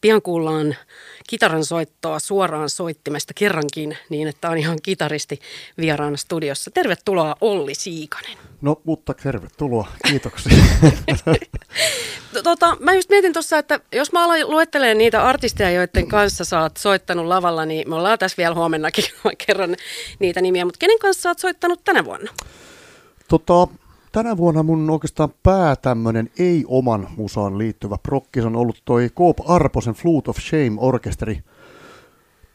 Pian kuullaan kitaran soittoa suoraan soittimesta kerrankin niin, että on ihan kitaristi vieraana studiossa. Tervetuloa Olli Siikanen. No, mutta tervetuloa. Kiitoksia. tota, mä just mietin tuossa, että jos mä alan luettelemaan niitä artisteja, joiden kanssa sä oot soittanut lavalla, niin me ollaan tässä vielä huomennakin kerran niitä nimiä, mutta kenen kanssa sä oot soittanut tänä vuonna? Tota, tänä vuonna mun oikeastaan pää tämmönen ei-oman musaan liittyvä prokkis on ollut toi Koop Arposen Flute of Shame-orkesteri.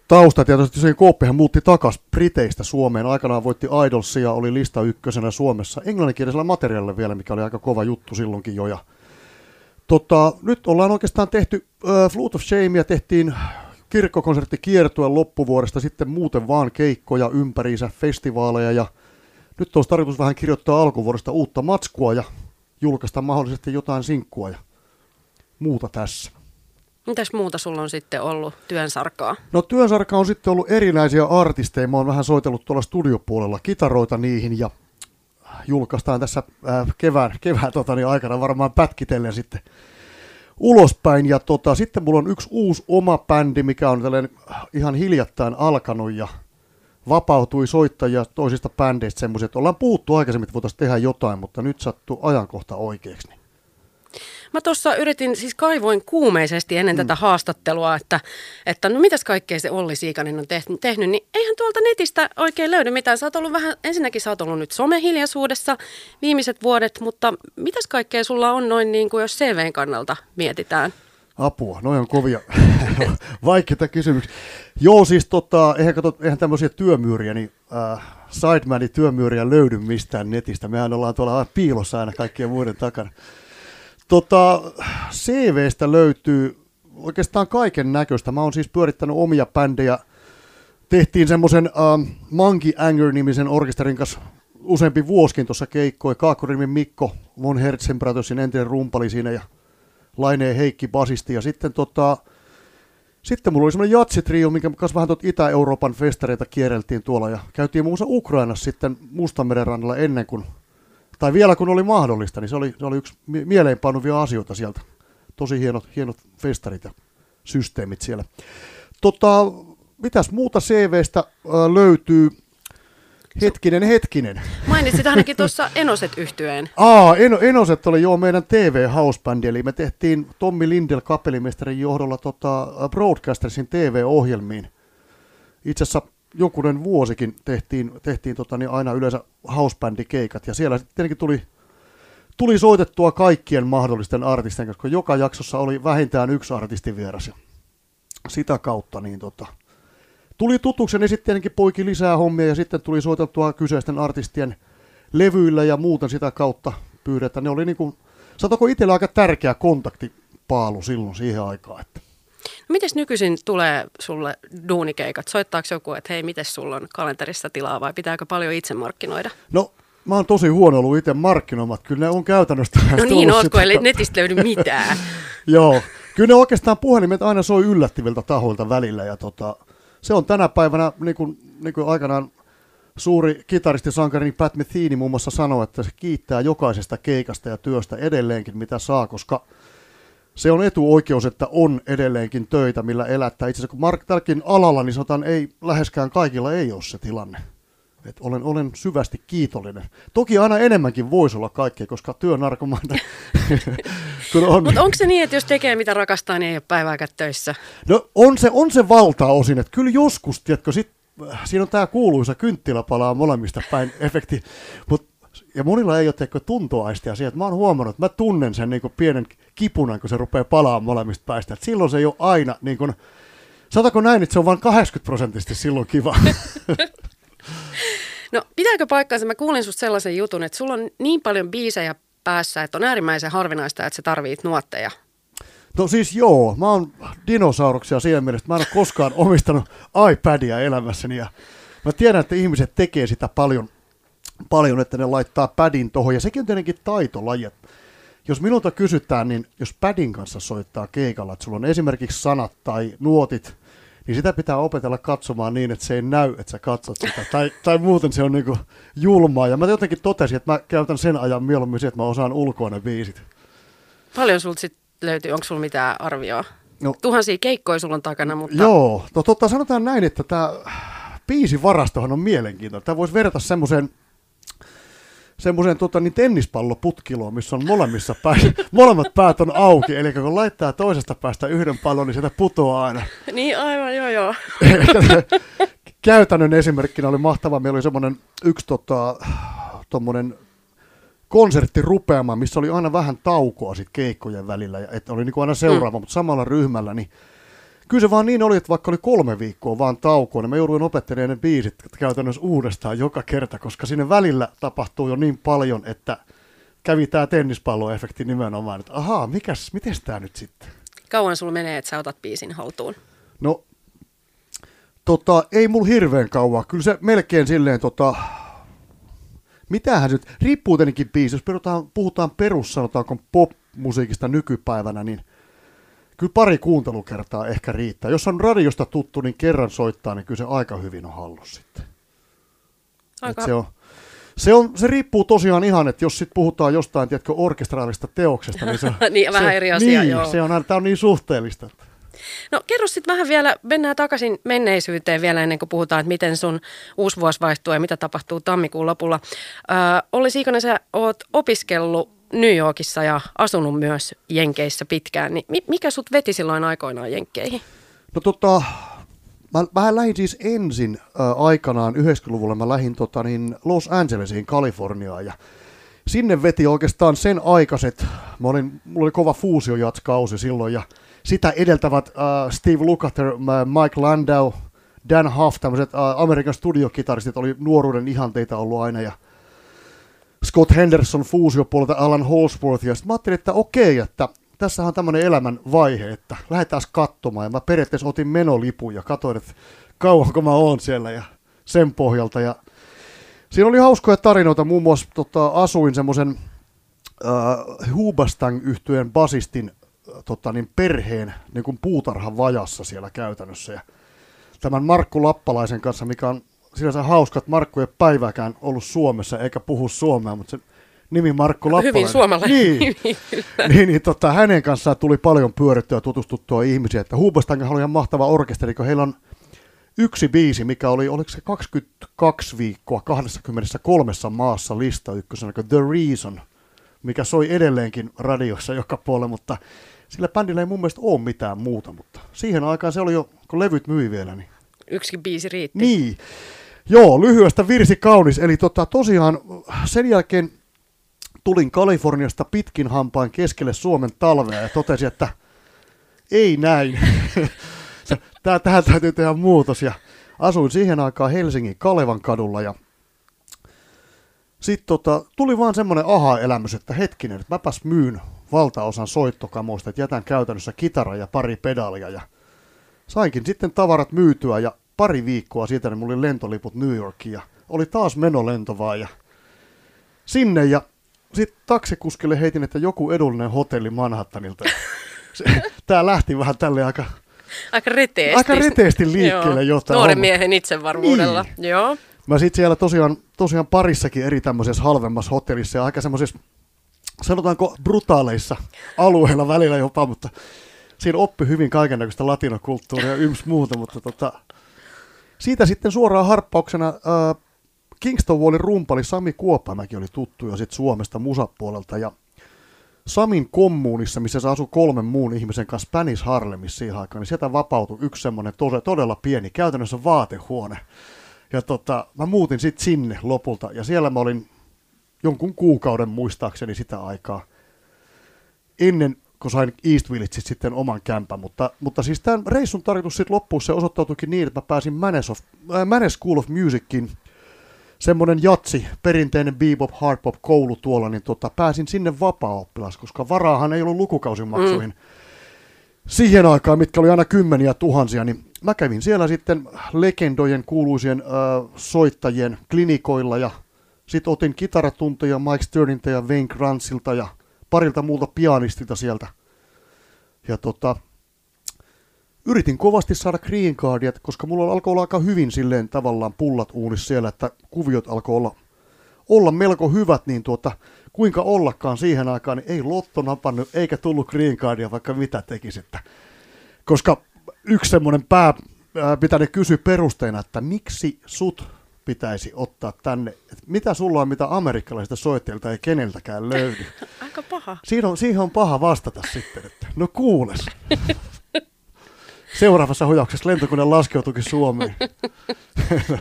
Tausta tietysti se Kooppihan muutti takas Briteistä Suomeen. Aikanaan voitti Idolsia, oli lista ykkösenä Suomessa englanninkielisellä materiaalilla vielä, mikä oli aika kova juttu silloinkin jo. Ja, tota, nyt ollaan oikeastaan tehty äh, Flute of Shamea, tehtiin kirkkokonsertti kiertuen loppuvuodesta, sitten muuten vaan keikkoja ympäriinsä, festivaaleja ja nyt olisi tarkoitus vähän kirjoittaa alkuvuodesta uutta matskua ja julkaista mahdollisesti jotain sinkkua ja muuta tässä. Mitäs muuta sulla on sitten ollut työnsarkaa? No työnsarka on sitten ollut erinäisiä artisteja. Mä oon vähän soitellut tuolla studiopuolella kitaroita niihin ja julkaistaan tässä äh, kevään, kevään tota, niin aikana varmaan pätkitellen sitten ulospäin. Ja tota, sitten mulla on yksi uusi oma bändi, mikä on ihan hiljattain alkanut ja vapautui soittajia toisista bändeistä semmoisia, että ollaan puhuttu aikaisemmin, että voitaisiin tehdä jotain, mutta nyt sattuu ajankohta oikeaksi. Niin. Mä tuossa yritin, siis kaivoin kuumeisesti ennen mm. tätä haastattelua, että, että no mitäs kaikkea se Olli Siikanen on tehnyt, tehnyt, niin eihän tuolta netistä oikein löydy mitään. Sä oot ollut vähän, ensinnäkin sä oot ollut nyt somehiljaisuudessa viimeiset vuodet, mutta mitäs kaikkea sulla on noin niin kuin jos CVn kannalta mietitään? Apua, noin on kovia, vaikeita kysymyksiä. Joo, siis tota, eihän, kato, eihän tämmöisiä työmyyriä, niin äh, Sidemanin työmyyriä löydy mistään netistä. Mehän ollaan tuolla piilossa aina kaikkien muiden takana. Tota, CVstä löytyy oikeastaan kaiken näköistä. Mä oon siis pyörittänyt omia bändejä. Tehtiin semmoisen äh, Monkey Anger-nimisen orkesterin kanssa useampi vuoskin tuossa keikkoi. Kaakkorimin Mikko von Herzenbratosin entinen rumpali siinä ja Laineen Heikki basisti. Ja sitten, tota, sitten mulla oli semmoinen jatsitrio, minkä kanssa vähän tuot Itä-Euroopan festareita kierreltiin tuolla ja käytiin muun muassa Ukrainassa sitten Mustanmeren rannalla ennen kuin, tai vielä kun oli mahdollista, niin se oli, se oli yksi mieleenpainuvia asioita sieltä. Tosi hienot, hienot festarit ja systeemit siellä. Tota, mitäs muuta CVstä löytyy? Hetkinen, hetkinen. Mainitsit ainakin tuossa Enoset yhtyeen. Aa, en, Enoset oli jo meidän TV Houseband, eli me tehtiin Tommi Lindel kapellimestarin johdolla tota Broadcastersin TV-ohjelmiin. Itse asiassa jokunen vuosikin tehtiin, tehtiin tota, niin aina yleensä housebandikeikat, ja siellä sitten tietenkin tuli, tuli soitettua kaikkien mahdollisten artistien, koska joka jaksossa oli vähintään yksi artisti vieras. Ja sitä kautta niin tota, tuli tutuksi, niin sitten tietenkin poiki lisää hommia ja sitten tuli soiteltua kyseisten artistien levyillä ja muuten sitä kautta pyydettä. Ne oli niin kuin, satako itsellä aika tärkeä kontaktipaalu silloin siihen aikaan. Että. No mites nykyisin tulee sulle duunikeikat? Soittaako joku, että hei, miten sulla on kalenterissa tilaa vai pitääkö paljon itse markkinoida? No mä oon tosi huono ollut itse markkinoimat. Kyllä ne on käytännössä. No niin, ootko, eli netistä löydy mitään. Joo, kyllä ne oikeastaan puhelimet aina soi yllättäviltä tahoilta välillä ja tota, se on tänä päivänä, niin kuin, niin kuin aikanaan suuri kitaristisankari niin Pat Metheny muun muassa sanoi, että se kiittää jokaisesta keikasta ja työstä edelleenkin, mitä saa, koska se on etuoikeus, että on edelleenkin töitä, millä elättää. Itse asiassa kun Mark tälläkin alalla, niin sanotaan, ei läheskään kaikilla ei ole se tilanne. Et olen, olen syvästi kiitollinen. Toki aina enemmänkin voisi olla kaikkea, koska työnarkomaita on. Mutta onko se niin, että jos tekee mitä rakastaa, niin ei ole päivääkään töissä? No on se, on se valtaosin, että kyllä joskus, tiedätkö, sit, äh, siinä on tämä kuuluisa kynttilä palaa molemmista päin efekti, mutta ja monilla ei ole tiedätkö, tuntoaistia siihen, että mä oon huomannut, että mä tunnen sen niin pienen kipunan, kun se rupeaa palaamaan molemmista päistä. Et silloin se ei ole aina, niin kuin, satako näin, että se on vain 80 prosenttisesti silloin kiva. No pitääkö paikkaansa? Mä kuulin susta sellaisen jutun, että sulla on niin paljon biisejä päässä, että on äärimmäisen harvinaista, että sä tarvit nuotteja. No siis joo, mä oon dinosauruksia siinä mielessä, mä en ole koskaan omistanut iPadia elämässäni ja mä tiedän, että ihmiset tekee sitä paljon, paljon että ne laittaa padin tohon ja sekin on tietenkin taitolaji. Jos minulta kysytään, niin jos padin kanssa soittaa keikalla, että sulla on esimerkiksi sanat tai nuotit, niin sitä pitää opetella katsomaan niin, että se ei näy, että sä katsot sitä. Tai, tai muuten se on niinku julmaa. Ja mä jotenkin totesin, että mä käytän sen ajan mieluummin että mä osaan ulkoa ne biisit. Paljon sulta sitten löytyy, onko sulla mitään arvioa? no, tuhansia keikkoja sulla on takana, mutta... Joo, no totta sanotaan näin, että tämä biisivarastohan on mielenkiintoinen. Tämä voisi verrata semmoiseen semmoiseen tota, niin tennispalloputkiloon, missä on molemmissa pää, molemmat päät on auki, eli kun laittaa toisesta päästä yhden pallon, niin sieltä putoaa aina. Niin aivan, joo joo. Käytännön esimerkkinä oli mahtava, meillä oli semmoinen yksi tota, tommonen konserttirupeama, missä oli aina vähän taukoa sit keikkojen välillä, ja että oli niin kuin aina seuraava, mm. mutta samalla ryhmällä, niin kyllä se vaan niin oli, että vaikka oli kolme viikkoa vaan taukoa, niin mä jouduin opettelemaan ne biisit käytännössä uudestaan joka kerta, koska sinne välillä tapahtuu jo niin paljon, että kävi tämä tennispalloefekti nimenomaan, että ahaa, mikäs, miten tämä nyt sitten? Kauan sulla menee, että sä otat biisin haltuun? No, tota, ei mulla hirveän kauan. Kyllä se melkein silleen, tota, mitähän nyt, riippuu tietenkin biisi, jos puhutaan, puhutaan perus, sanotaanko pop-musiikista nykypäivänä, niin kyllä pari kuuntelukertaa ehkä riittää. Jos on radiosta tuttu, niin kerran soittaa, niin kyllä se aika hyvin on hallus sitten. Aika... se, on, se, on, se riippuu tosiaan ihan, että jos sitten puhutaan jostain, tiedätkö, orkestraalista teoksesta, niin se on... niin, vähän eri asia, niin, joo. Se on, tämä on niin suhteellista. No kerro sitten vähän vielä, mennään takaisin menneisyyteen vielä ennen kuin puhutaan, että miten sun uusi vuosi vaihtuu ja mitä tapahtuu tammikuun lopulla. Ö, Olli Siikonen, sä oot opiskellut New Yorkissa ja asunut myös Jenkeissä pitkään, niin mikä sut veti silloin aikoinaan Jenkkeihin? No tota, mä, mä lähdin siis ensin äh, aikanaan 90-luvulla, mä lähdin tota, niin Los Angelesiin, Kaliforniaan ja sinne veti oikeastaan sen aikaiset, mä olin, mulla oli kova fuusiojatskausi silloin ja sitä edeltävät uh, Steve Lukather, Mike Landau, Dan Huff, tämmöiset uh, Amerikan studiokitaristit oli nuoruuden ihanteita ollut aina ja Scott Henderson fuusiopuolelta Alan Holsworth ja sitten mä ajattelin, että okei, että tässä on tämmöinen elämän vaihe, että lähdetään katsomaan ja mä periaatteessa otin menolipun ja katsoin, että kauanko mä oon siellä ja sen pohjalta ja siinä oli hauskoja tarinoita, muun muassa tota, asuin semmoisen uh, Hubastang yhtyeen basistin tota, niin perheen niin puutarhan vajassa siellä käytännössä. Ja tämän Markku Lappalaisen kanssa, mikä on sinänsä hauska, että Markku ei päivääkään ollut Suomessa eikä puhu suomea, mutta se nimi Markku Lappalainen. Hyvin suomalainen niin, niin, niin tota, hänen kanssaan tuli paljon pyörittyä ja tutustuttua ihmisiä. Että Huubastangan oli ihan mahtava orkesteri, kun heillä on yksi biisi, mikä oli, oliko se 22 viikkoa 23 maassa lista ykkösenä, The Reason, mikä soi edelleenkin radiossa joka puolella, mutta sillä bändillä ei mun mielestä ole mitään muuta, mutta siihen aikaan se oli jo, kun levyt myi vielä. Niin... Yksi biisi riitti. Niin. Joo, lyhyestä virsi kaunis. Eli tota, tosiaan sen jälkeen tulin Kaliforniasta pitkin hampaan keskelle Suomen talvea ja totesin, että ei näin. Tää, tähän täytyy tehdä muutos. Ja asuin siihen aikaan Helsingin Kalevan kadulla ja sitten tota, tuli vaan semmoinen aha-elämys, että hetkinen, että mäpäs myyn valtaosan soittokamoista, että jätän käytännössä kitara ja pari pedalia ja sainkin sitten tavarat myytyä ja pari viikkoa siitä niin mulla oli lentoliput New Yorkiin ja oli taas menolento vaan ja sinne ja sitten taksikuskille heitin, että joku edullinen hotelli Manhattanilta. Tää lähti vähän tälle aika Aika reteesti. Aika reteesti liikkeelle jo. Nuoren miehen itsevarmuudella, niin. joo. Mä sitten siellä tosiaan, tosiaan parissakin eri tämmöisessä halvemmassa hotellissa ja aika semmoisessa sanotaanko brutaaleissa alueilla välillä jopa, mutta siinä oppi hyvin kaikennäköistä latinokulttuuria ja yms muuta, mutta tota, siitä sitten suoraan harppauksena äh, Kingston Wallin rumpali Sami Kuoppamäki oli tuttu jo sitten Suomesta musapuolelta ja Samin kommuunissa, missä se asui kolmen muun ihmisen kanssa Spanish Harlemissa siihen aikaan, niin sieltä vapautui yksi semmoinen todella, todella pieni, käytännössä vaatehuone. Ja tota, mä muutin sitten sinne lopulta, ja siellä mä olin jonkun kuukauden muistaakseni sitä aikaa ennen kun sain East Villageista sitten oman kämpän, mutta, mutta siis tämän reissun tarkoitus sitten loppuun se osoittautuikin niin, että mä pääsin Manes, of, äh, Manes School of Musicin semmoinen jatsi, perinteinen bebop, hardpop koulu tuolla, niin tota, pääsin sinne vapaa-oppilas, koska varaahan ei ollut lukukausimaksuihin. Mm. Siihen aikaan, mitkä oli aina kymmeniä tuhansia, niin mä kävin siellä sitten legendojen, kuuluisien äh, soittajien klinikoilla ja sitten otin kitaratunteja Mike Sterniltä ja Wayne Grantsilta ja parilta muulta pianistilta sieltä. Ja tota, yritin kovasti saada green cardia, koska mulla alkoi olla aika hyvin silleen tavallaan pullat uunissa siellä, että kuviot alkoi olla, olla melko hyvät, niin tuota, kuinka ollakaan siihen aikaan, niin ei Lotto napannut eikä tullut green cardia, vaikka mitä tekisi. Että Koska yksi semmoinen pää, mitä ne kysyi perusteena, että miksi sut pitäisi ottaa tänne. Et mitä sulla on, mitä amerikkalaisista soittajilta ei keneltäkään löydy? Aika paha. Siinä on, siihen on paha vastata sitten, että no kuules. Seuraavassa hujauksessa lentokone laskeutuikin Suomeen. no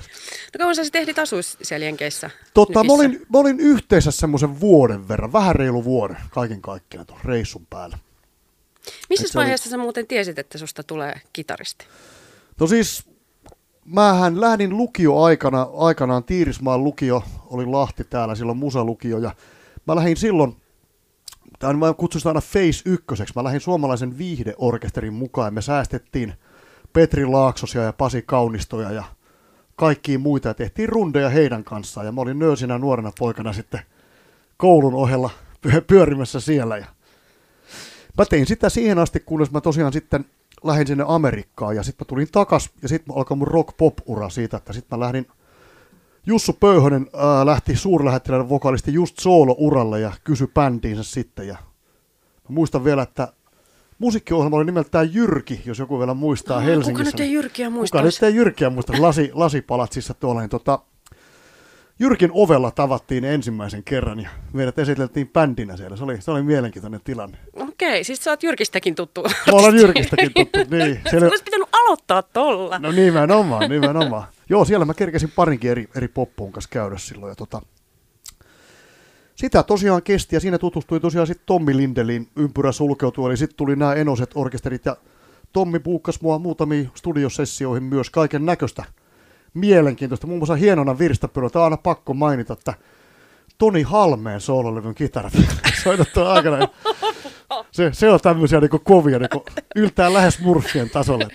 kauan sä sitten ehdit asua siellä Jenkeissä? Totta, mä olin, mä olin yhteensä semmoisen vuoden verran, vähän reilu vuoden kaiken kaikkiaan tuon reissun päällä. Missä vaiheessa oli... sä muuten tiesit, että susta tulee kitaristi? No siis, mähän lähdin lukio-aikana, aikanaan Tiirismaan lukio, oli Lahti täällä, silloin musalukio, ja mä lähdin silloin tai mä kutsun sitä aina Face ykköseksi. Mä lähdin suomalaisen viihdeorkesterin mukaan me säästettiin Petri Laaksosia ja Pasi Kaunistoja ja kaikkiin muita ja tehtiin rundeja heidän kanssaan. Ja mä olin nöösinä nuorena poikana sitten koulun ohella pyörimässä siellä. Ja mä tein sitä siihen asti, kunnes mä tosiaan sitten lähdin sinne Amerikkaan ja sitten mä tulin takas ja sitten alkoi mun rock-pop-ura siitä, että sitten mä lähdin Jussu Pöyhönen ää, lähti suurlähettilän vokalisti just soolo-uralle ja kysyi bändiinsä sitten. Ja mä muistan vielä, että musiikkiohjelma oli nimeltään Jyrki, jos joku vielä muistaa no, Helsingissä. Kuka nyt ei Jyrkiä muista? Kuka nyt ei Jyrkiä muista? Lasi, lasipalatsissa tuolla. Niin tota, Jyrkin ovella tavattiin ensimmäisen kerran ja meidät esiteltiin bändinä siellä. Se oli, se oli mielenkiintoinen tilanne. Okei, siis sä oot Jyrkistäkin tuttu. Mä olen Jyrkistäkin tuttu, niin. Siellä... Olisi pitänyt aloittaa tolla. No nimenomaan, nimenomaan. Joo, siellä mä kerkesin parinkin eri, eri poppuun kanssa käydä silloin. Ja tota, sitä tosiaan kesti ja siinä tutustui tosiaan sitten Tommi Lindelin ympyrä sulkeutui, eli sitten tuli nämä enoset orkesterit ja Tommi puukkas mua muutamiin studiosessioihin myös kaiken näköistä mielenkiintoista. Muun muassa hienona on aina pakko mainita, että Toni Halmeen soololevyn kitarat soitettu aikana. Se, se on tämmöisiä niin kovia, niin yltää lähes murfien tasolle.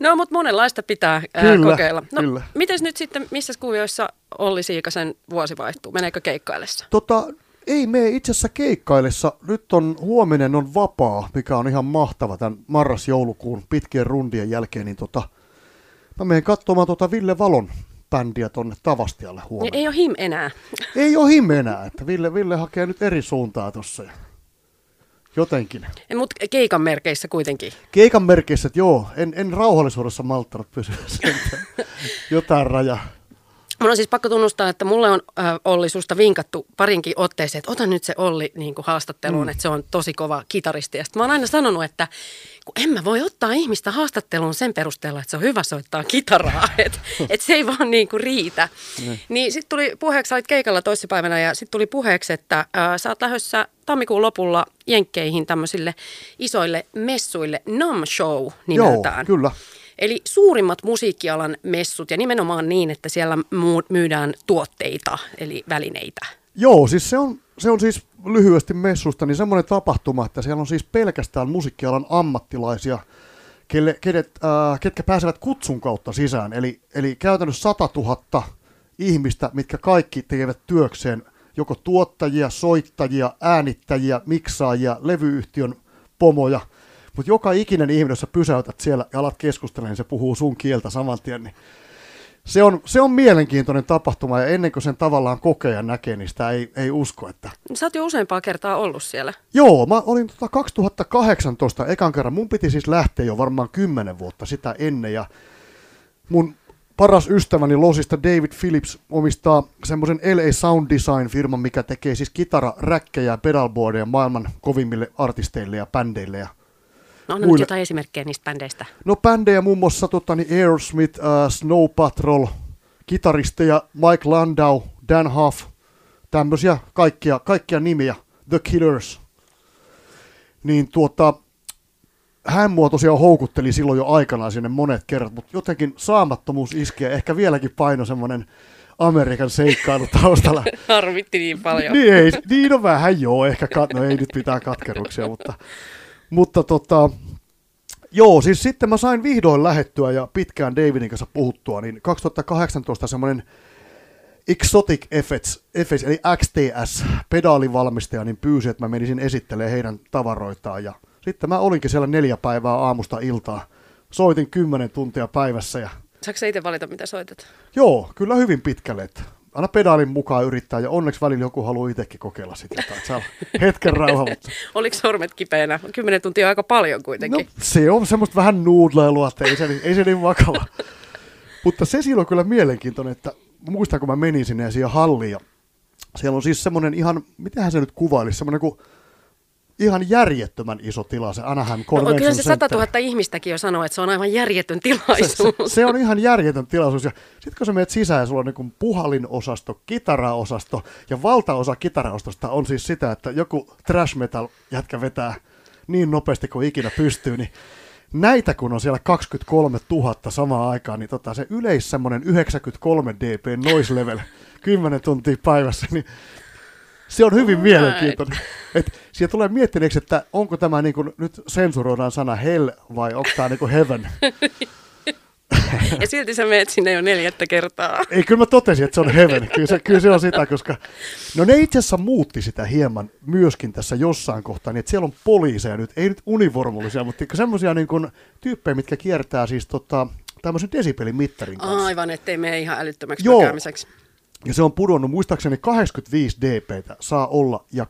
No, mutta monenlaista pitää ää, kyllä, kokeilla. No, kyllä. Miten nyt sitten, missä kuvioissa Olli Siikasen vuosi vaihtuu? Meneekö keikkaillessa? Tota, ei mene itse asiassa keikkaillessa. Nyt on huominen on vapaa, mikä on ihan mahtava tämän marras-joulukuun pitkien rundien jälkeen. Niin tota, mä menen katsomaan tota Ville Valon bändiä tonne Tavastialle huomenna. Ei ole him enää. Ei ole him enää, että Ville, Ville hakee nyt eri suuntaa tuossa. Jotenkin. Mutta keikan merkeissä kuitenkin. Keikan merkeissä, että joo, en, en rauhallisuudessa malttanut pysyä jotain raja. Mun on siis pakko tunnustaa, että mulle on äh, Olli susta vinkattu parinkin otteeseen, että ota nyt se Olli niin kuin haastatteluun, mm. että se on tosi kova kitaristi. Ja mä oon aina sanonut, että kun en mä voi ottaa ihmistä haastatteluun sen perusteella, että se on hyvä soittaa kitaraa, että et se ei vaan niin kuin riitä. Mm. Niin sitten tuli puheeksi, sä olit keikalla toissapäivänä ja sitten tuli puheeksi, että äh, sä oot lähdössä tammikuun lopulla Jenkkeihin tämmöisille isoille messuille, NAM Show nimeltään. Joo, kyllä. Eli suurimmat musiikkialan messut ja nimenomaan niin, että siellä myydään tuotteita eli välineitä. Joo, siis se on, se on siis lyhyesti messusta niin semmoinen tapahtuma, että siellä on siis pelkästään musiikkialan ammattilaisia, kelle, kedet, äh, ketkä pääsevät kutsun kautta sisään. Eli, eli käytännössä 100 000 ihmistä, mitkä kaikki tekevät työkseen joko tuottajia, soittajia, äänittäjiä, miksaajia, levyyhtiön pomoja – mutta joka ikinen ihminen, jos sä pysäytät siellä ja alat keskustella, niin se puhuu sun kieltä saman tien. Niin se, on, se on mielenkiintoinen tapahtuma ja ennen kuin sen tavallaan kokee ja näkee, niin sitä ei, ei usko. Että... Sä oot jo useampaa kertaa ollut siellä. Joo, mä olin tota 2018 ekan kerran. Mun piti siis lähteä jo varmaan kymmenen vuotta sitä ennen ja mun paras ystäväni Losista David Phillips omistaa semmoisen LA Sound Design-firman, mikä tekee siis kitararäkkejä ja pedalboardeja maailman kovimmille artisteille ja bändeille ja No muille. nyt jotain esimerkkejä niistä bändeistä. No bändejä muun muassa tota, niin Aerosmith, uh, Snow Patrol, kitaristeja Mike Landau, Dan Huff, tämmöisiä kaikkia, kaikkia nimiä, The Killers. Niin tuota, hän mua tosiaan houkutteli silloin jo aikanaan sinne monet kerrat, mutta jotenkin saamattomuus iskee, ehkä vieläkin paino semmoinen Amerikan seikkailu taustalla. Harvitti niin paljon. niin, ei, niin on vähän joo, ehkä, kat, no ei nyt pitää katkeruksia, mutta mutta tota, joo, siis sitten mä sain vihdoin lähettyä ja pitkään Davidin kanssa puhuttua, niin 2018 semmoinen Exotic Effects, Effects eli XTS, pedaalivalmistaja, niin pyysi, että mä menisin esittelemään heidän tavaroitaan. Ja sitten mä olinkin siellä neljä päivää aamusta iltaa. Soitin kymmenen tuntia päivässä. Ja... Saatko itse valita, mitä soitat? Joo, kyllä hyvin pitkälle. Aina pedaalin mukaan yrittää, ja onneksi välillä joku haluaa itsekin kokeilla sitä jotain. Saa hetken rauha, mutta... Oliko sormet kipeänä? Kymmenen tuntia on aika paljon kuitenkin. No, se on semmoista vähän nuudlailua, että ei se, ei se niin vakava. mutta se silloin kyllä mielenkiintoinen, että muistan, kun mä menin sinne ja siihen halliin, ja siellä on siis semmoinen ihan, mitähän se nyt kuvailisi, semmoinen kuin ihan järjettömän iso tila, se Anaheim Convention no, Kyllä se 100 Center. 000 ihmistäkin jo sanoo, että se on aivan järjetön tilaisuus. Se, se, se on ihan järjetön tilaisuus. Ja sitten kun sä menet sisään ja sulla on niin puhalinosasto, kitaraosasto ja valtaosa kitaraostosta on siis sitä, että joku trash metal jätkä vetää niin nopeasti kuin ikinä pystyy, niin näitä kun on siellä 23 000 samaan aikaan, niin tota, se yleis semmoinen 93 dB noise level 10 tuntia päivässä, niin se on hyvin mielenkiintoinen. Et siellä tulee miettineeksi, että onko tämä niin kuin, nyt sensuroidaan sana hell vai onko tämä niin kuin heaven. ja silti sä menet sinne jo neljättä kertaa. Ei, kyllä mä totesin, että se on heaven. Kyllä se, kyllä se on sitä, koska no ne itse asiassa muutti sitä hieman myöskin tässä jossain kohtaa, niin että siellä on poliiseja nyt, ei nyt univormullisia, mutta semmoisia niin kuin, tyyppejä, mitkä kiertää siis tota, tämmöisen desibelimittarin kanssa. Aivan, ettei mene ihan älyttömäksi Joo. Ja se on pudonnut, muistaakseni 85 dp saa olla, ja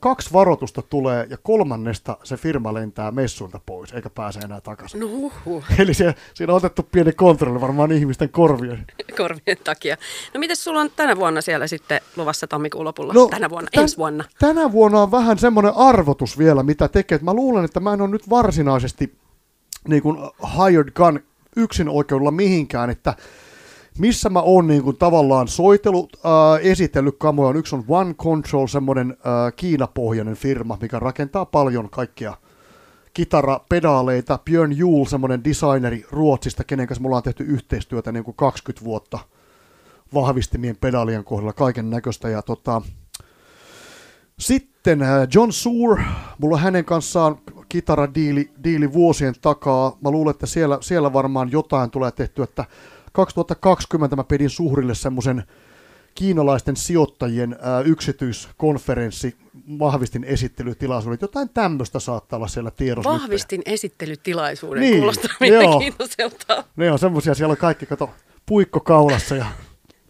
kaksi varoitusta tulee ja kolmannesta se firma lentää messuilta pois, eikä pääse enää takaisin. No huhu. Eli se, siinä on otettu pieni kontrolli varmaan ihmisten korvien. korvien takia. No miten sulla on tänä vuonna siellä sitten luvassa tammikuun lopulla? No, tänä vuonna, tän, ensi vuonna? Tänä vuonna on vähän semmoinen arvotus vielä, mitä tekee. Mä luulen, että mä en ole nyt varsinaisesti niin kuin hired gun yksin oikeudella mihinkään, että missä mä oon niin kuin tavallaan soitellut, äh, esitellyt kamoja. On yksi on One Control, semmoinen äh, Kiinapohjainen firma, mikä rakentaa paljon kaikkia kitarapedaaleita. Björn Juhl, semmoinen designeri Ruotsista, kenen kanssa me ollaan tehty yhteistyötä niin kuin 20 vuotta vahvistimien pedaalien kohdalla, kaiken näköistä. Ja tota, sitten äh, John Sour, mulla on hänen kanssaan kitaradiili diili vuosien takaa. Mä luulen, että siellä, siellä varmaan jotain tulee tehtyä, että 2020 mä pidin Suhrille semmoisen kiinalaisten sijoittajien ää, yksityiskonferenssi, vahvistin esittelytilaisuuden. Jotain tämmöistä saattaa olla siellä tiedossa. Vahvistin nyt. esittelytilaisuuden, niin, kuulostaa mielenkiintoiselta. Ne on semmoisia, siellä on kaikki, kato, puikko kaulassa ja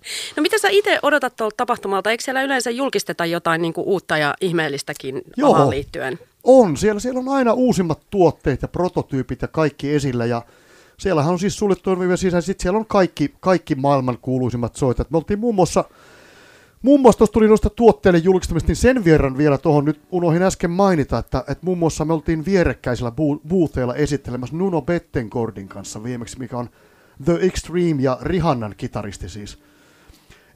No mitä sä itse odotat tuolta tapahtumalta? Eikö siellä yleensä julkisteta jotain niin kuin uutta ja ihmeellistäkin Joo, liittyen? On. Siellä, siellä on aina uusimmat tuotteet ja prototyypit ja kaikki esillä. Ja siellähän on siis suljettu sisään, sitten siellä on kaikki, kaikki maailman kuuluisimmat soitajat. Me oltiin muun muassa, muun muassa tuossa tuli noista tuotteille julkistamista, niin sen verran vielä tuohon nyt unohdin äsken mainita, että, että muun muassa me oltiin vierekkäisillä bootheilla esittelemässä Nuno Bettenkordin kanssa viimeksi, mikä on The Extreme ja Rihannan kitaristi siis.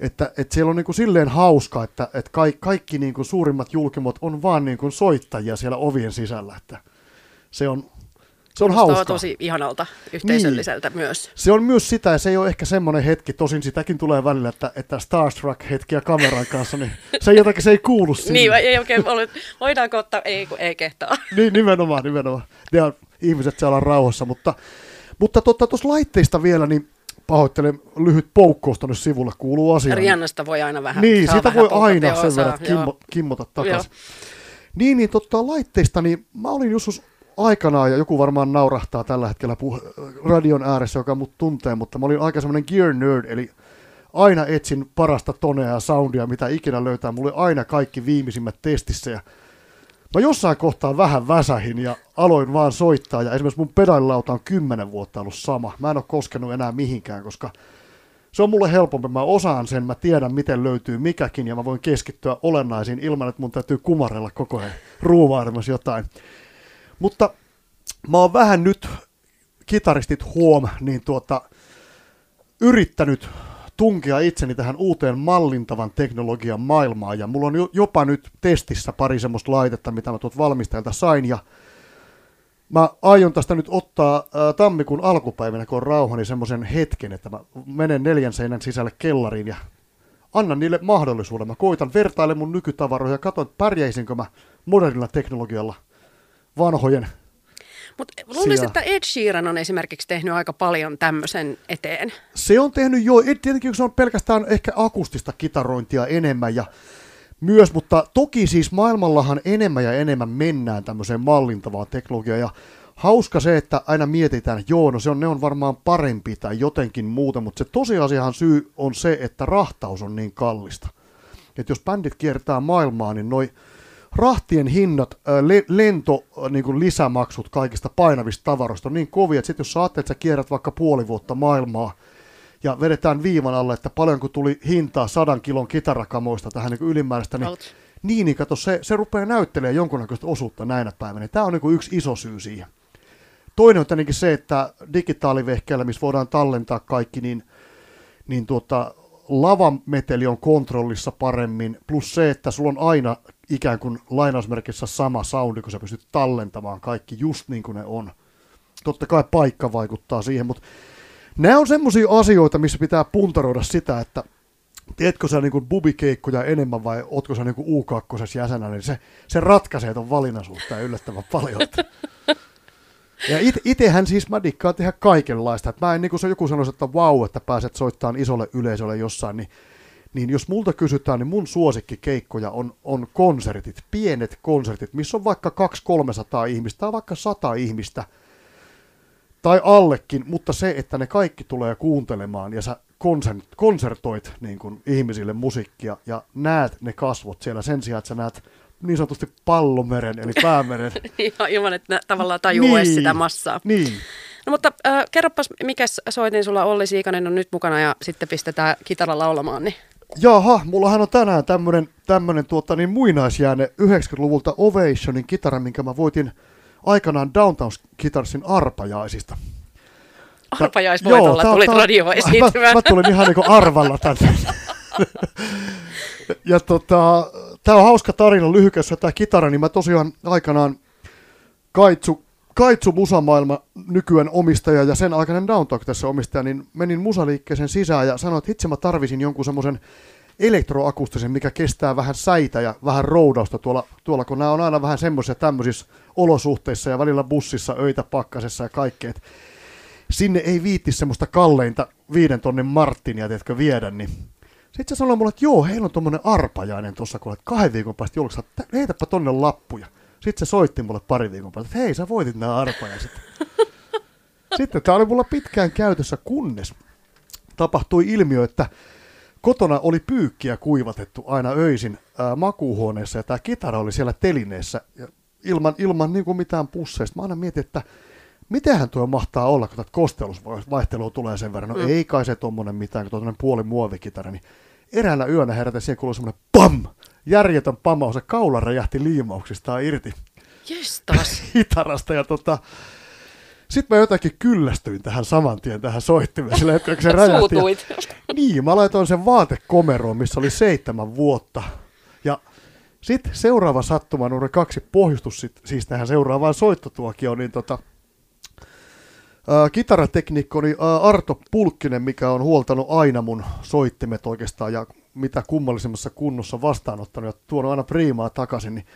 Että, että siellä on niin kuin silleen hauska, että, että kaikki, kaikki niin kuin suurimmat julkimot on vaan niin kuin soittajia siellä ovien sisällä. Että se on, se on hauska. tosi ihanalta yhteisölliseltä niin. myös. Se on myös sitä, ja se ei ole ehkä semmoinen hetki, tosin sitäkin tulee välillä, että, että Starstruck-hetkiä kameran kanssa, niin se ei jotakin, se ei kuulu sinne. niin, ei oikein ole, voidaanko ottaa, ei kun ei kehtaa. niin, nimenomaan, nimenomaan. Ja ihmiset saa olla rauhassa, mutta, mutta tuossa tota, laitteista vielä, niin pahoittelen, lyhyt poukkaus tuonne sivulle kuuluu asiaan. Riannasta voi aina vähän Niin, sitä vähän voi aina sen verran kimmo, kimmota takaisin. Niin, niin totta laitteista, niin mä olin joskus aikanaan, ja joku varmaan naurahtaa tällä hetkellä puh- radion ääressä, joka mut tuntee, mutta mä olin aika semmoinen gear nerd, eli aina etsin parasta tonea ja soundia, mitä ikinä löytää. Mulla oli aina kaikki viimeisimmät testissä, ja mä jossain kohtaa vähän väsähin ja aloin vaan soittaa, ja esimerkiksi mun pedaalilauta on kymmenen vuotta ollut sama. Mä en ole koskenut enää mihinkään, koska se on mulle helpompi. Mä osaan sen, mä tiedän miten löytyy mikäkin, ja mä voin keskittyä olennaisiin ilman, että mun täytyy kumarella koko ajan ruuvailemassa jotain. Mutta mä oon vähän nyt, kitaristit huom, niin tuota, yrittänyt tunkea itseni tähän uuteen mallintavan teknologian maailmaan, ja mulla on jopa nyt testissä pari semmoista laitetta, mitä mä tuot valmistajilta sain, ja mä aion tästä nyt ottaa ää, tammikuun alkupäivänä, kun on rauha, niin semmoisen hetken, että mä menen neljän seinän sisälle kellariin ja annan niille mahdollisuuden. Mä koitan vertaile mun nykytavaroja ja katson, että pärjäisinkö mä modernilla teknologialla – vanhojen mutta luulisin, että Ed Sheeran on esimerkiksi tehnyt aika paljon tämmöisen eteen. Se on tehnyt jo, tietenkin se on pelkästään ehkä akustista kitarointia enemmän ja myös, mutta toki siis maailmallahan enemmän ja enemmän mennään tämmöiseen mallintavaan teknologiaan ja hauska se, että aina mietitään, että joo, no se on, ne on varmaan parempi tai jotenkin muuta, mutta se tosiasiahan syy on se, että rahtaus on niin kallista. Että jos bändit kiertää maailmaa, niin noi rahtien hinnat, le- lento, niin kuin lisämaksut kaikista painavista tavaroista on niin kovia, että sit jos sä ajattelet, että sä kierrät vaikka puoli vuotta maailmaa, ja vedetään viivan alle, että paljonko tuli hintaa sadan kilon kitarakamoista tähän niin ylimääräistä, niin, niin, niin kato, se, se rupeaa näyttelemään jonkunnäköistä osuutta näinä päivinä. Tämä on niin yksi iso syy siihen. Toinen on tietenkin se, että digitaalivehkeellä, missä voidaan tallentaa kaikki, niin, niin tuota, lavameteli on kontrollissa paremmin, plus se, että sulla on aina ikään kuin lainausmerkissä sama soundi, kun sä pystyt tallentamaan kaikki just niin kuin ne on. Totta kai paikka vaikuttaa siihen, mutta nämä on semmoisia asioita, missä pitää puntaroida sitä, että teetkö sä niin bubikeikkoja enemmän vai ootko sä niin U2 jäsenä, niin se, se ratkaisee ton valinnaisuutta yllättävän paljon. Ja it, itehän siis mä dikkaan tehdä kaikenlaista. Et mä en, niin kuin se joku sanoisi, että vau, wow, että pääset soittamaan isolle yleisölle jossain, niin, niin jos multa kysytään, niin mun suosikkikeikkoja on, on konsertit, pienet konsertit, missä on vaikka 200-300 ihmistä tai vaikka 100 ihmistä, tai allekin, mutta se, että ne kaikki tulee kuuntelemaan ja sä konsertoit niin kuin ihmisille musiikkia ja näet ne kasvot siellä sen sijaan, että sä näet niin sanotusti pallomeren, eli päämeren. Ilman, että tavallaan tajuu niin, sitä massaa. Niin. No mutta äh, kerropas, mikä soitin sulla Olli Siikanen on nyt mukana ja sitten pistetään kitaralla laulamaan, niin Jaha, mullahan on tänään tämmönen, tämmönen tuota, niin muinaisjääne 90-luvulta Ovationin kitara, minkä mä voitin aikanaan Downtown Guitarsin arpajaisista. Arpajaisvoitolla tulit radioon esiintymään. Mä, mä, tulin ihan niin kuin arvalla tänne. ja tota, Tämä on hauska tarina lyhykässä tämä kitara, niin mä tosiaan aikanaan Kaitsu, Kaitsu Musamaailma nykyään omistaja ja sen aikainen Downtalk tässä omistaja, niin menin musaliikkeeseen sisään ja sanoin, että itse mä tarvisin jonkun semmoisen elektroakustisen, mikä kestää vähän säitä ja vähän roudausta tuolla, tuolla kun nämä on aina vähän semmoisia tämmöisissä olosuhteissa ja välillä bussissa, öitä pakkasessa ja kaikkea. Sinne ei viitti semmoista kalleinta viiden tonnin Martinia, tiedätkö, viedä, niin sitten se sanoi mulle, että joo, heillä on tuommoinen arpajainen tuossa, kun kahden viikon päästä jouluksi, heitäpä tonne lappuja. Sitten se soitti mulle pari viikon päästä, että hei, sä voitit nämä arpajaiset. Sitten tämä oli mulla pitkään käytössä, kunnes tapahtui ilmiö, että kotona oli pyykkiä kuivatettu aina öisin ää, makuuhuoneessa ja tämä kitara oli siellä telineessä ja ilman, ilman niin kuin mitään pusseista. Mä aina mietin, että mitenhän tuo mahtaa olla, kun kostelusvaihtelua tulee sen verran. No mm. ei kai se tuommoinen mitään, kun tuommoinen puoli muovikitara, niin eräänä yönä herätä siihen kuului semmoinen pam, järjetön pamaus, se kaula räjähti liimauksistaan irti. Jestas. Hitarasta ja tota, sitten mä jotenkin kyllästyin tähän saman tien tähän soittimeen sillä hetkellä, se räjähti. Ja, niin, mä laitoin sen vaatekomeroon, missä oli seitsemän vuotta. Ja sitten seuraava sattuma, numero kaksi pohjustus sit, siis tähän seuraavaan soittotuokioon, niin tota, kitaratekniikko oli Arto Pulkkinen, mikä on huoltanut aina mun soittimet oikeastaan ja mitä kummallisemmassa kunnossa vastaanottanut ja tuonut aina priimaa takaisin, niin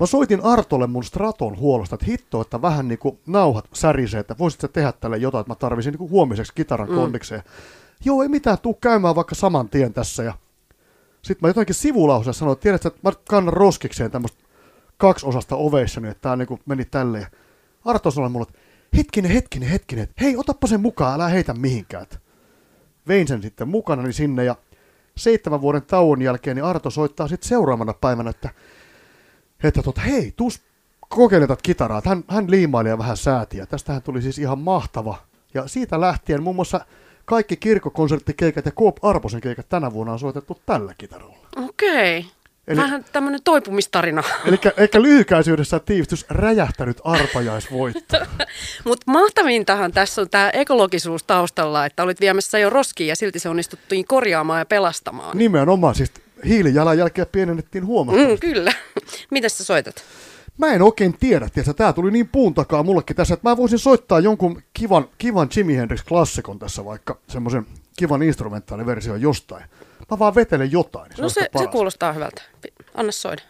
mä soitin Artolle mun Straton huolosta, että hitto, että vähän niin kuin nauhat särisee, että voisit sä tehdä tälle jotain, että mä tarvisin niin huomiseksi kitaran mm. kondikseen. Joo, ei mitään, tuu käymään vaikka saman tien tässä ja sitten mä jotenkin sivulauseessa sanoin, että tiedätkö, että mä kannan roskikseen tämmöistä kaksiosasta oveissani, että tää niin meni tälleen. Arto sanoi mulle, että hetkinen, hetkinen, hetkinen, hei, otappa sen mukaan, älä heitä mihinkään. Vein sen sitten mukana niin sinne ja seitsemän vuoden tauon jälkeen niin Arto soittaa sitten seuraavana päivänä, että, että tota, hei, tuus kokeiletat kitaraa. Hän, hän liimaili ja vähän säätiä. Tästähän tuli siis ihan mahtava. Ja siitä lähtien muun muassa kaikki kirkkokonserttikeikat ja Koop Arposen keikat tänä vuonna on soitettu tällä kitaralla. Okei. Okay. Eli, Vähän tämmöinen toipumistarina. Eli ehkä lyhykäisyydessä tiivistys räjähtänyt arpajaisvoitto. Mutta mahtavintahan tässä on tämä ekologisuus taustalla, että olit viemässä jo roskiin ja silti se onnistuttiin korjaamaan ja pelastamaan. Nimenomaan, siis hiilijalanjälkeä pienennettiin huomattavasti. Mm, kyllä. Mitäs sä soitat? Mä en oikein tiedä, että tämä tuli niin puun takaa mullekin tässä, että mä voisin soittaa jonkun kivan, kivan Jimi Hendrix-klassikon tässä vaikka, semmoisen kivan instrumentaaliversion jostain. Mä vaan vetelen jotain. Niin no se, se kuulostaa hyvältä. Anna soida.